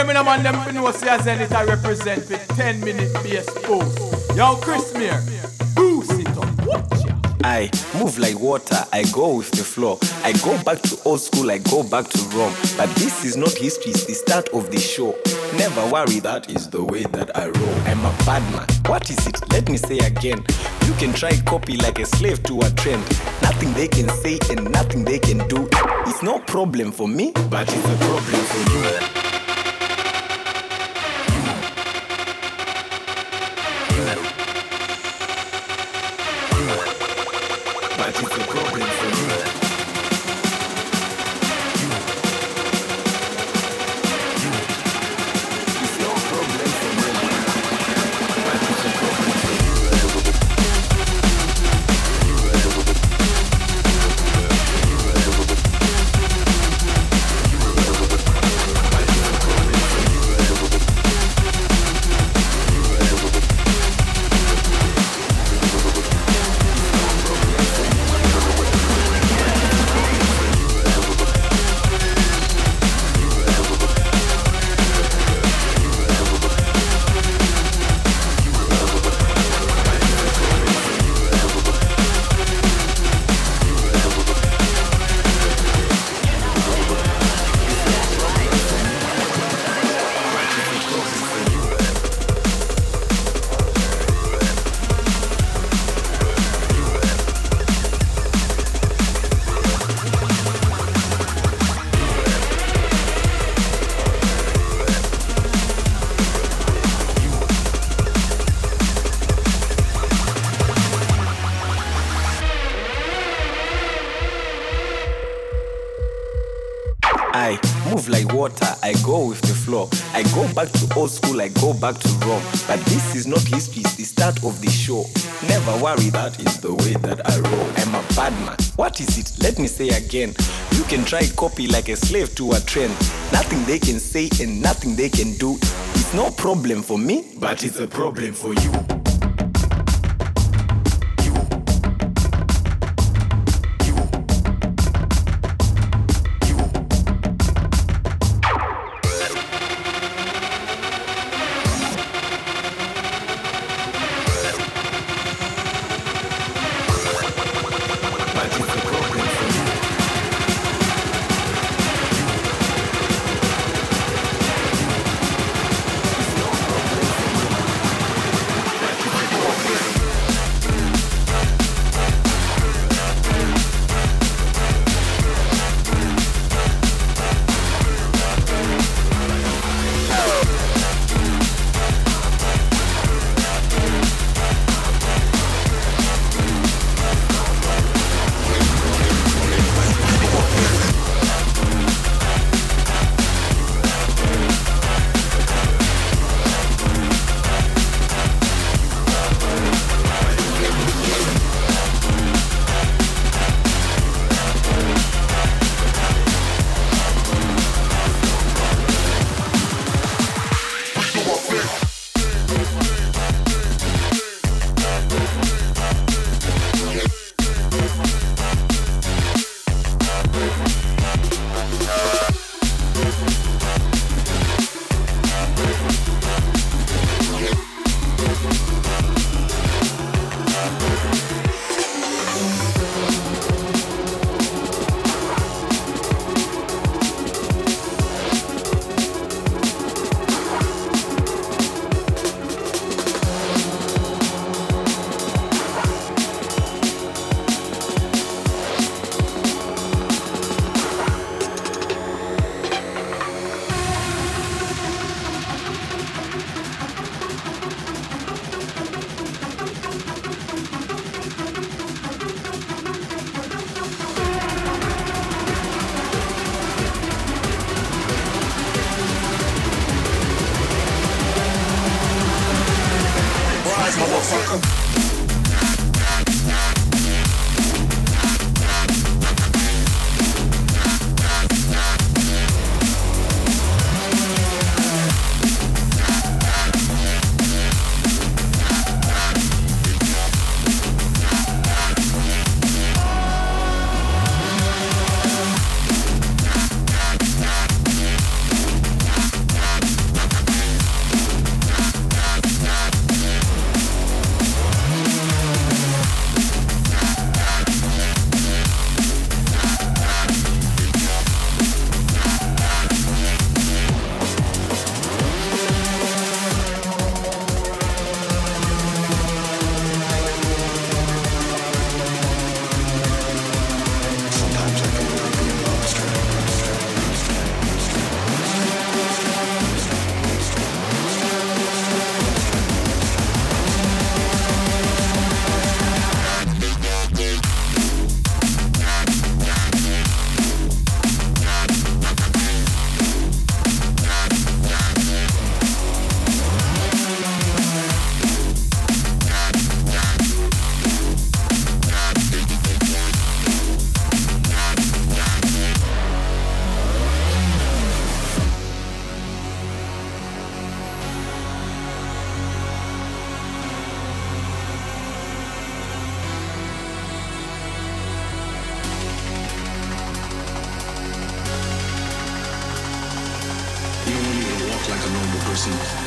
Hear me, no man, them for know, see I represent with 10 minute bass boost. Yo, Chris Mir, boost it up, watch ya. I move like water, I go with the flow. I go back to old school, I go back to Rome. But this is not history, it's the start of the show. Never worry, that is the way that I roll. I'm a bad man. What is it? Let me say again. You can try copy like a slave to a trend. Nothing they can say and nothing they can do. It's no problem for me, but it's a problem for you. I move like water, I go with the flow. I go back to old school, I go back to Rome. But this is not history, it's the start of the show. Never worry, that is the way that I roll. I'm a bad man. What is it? Let me say again. You can try copy like a slave to a trend. Nothing they can say and nothing they can do. It's no problem for me, but it's a problem for you. Welcome. Like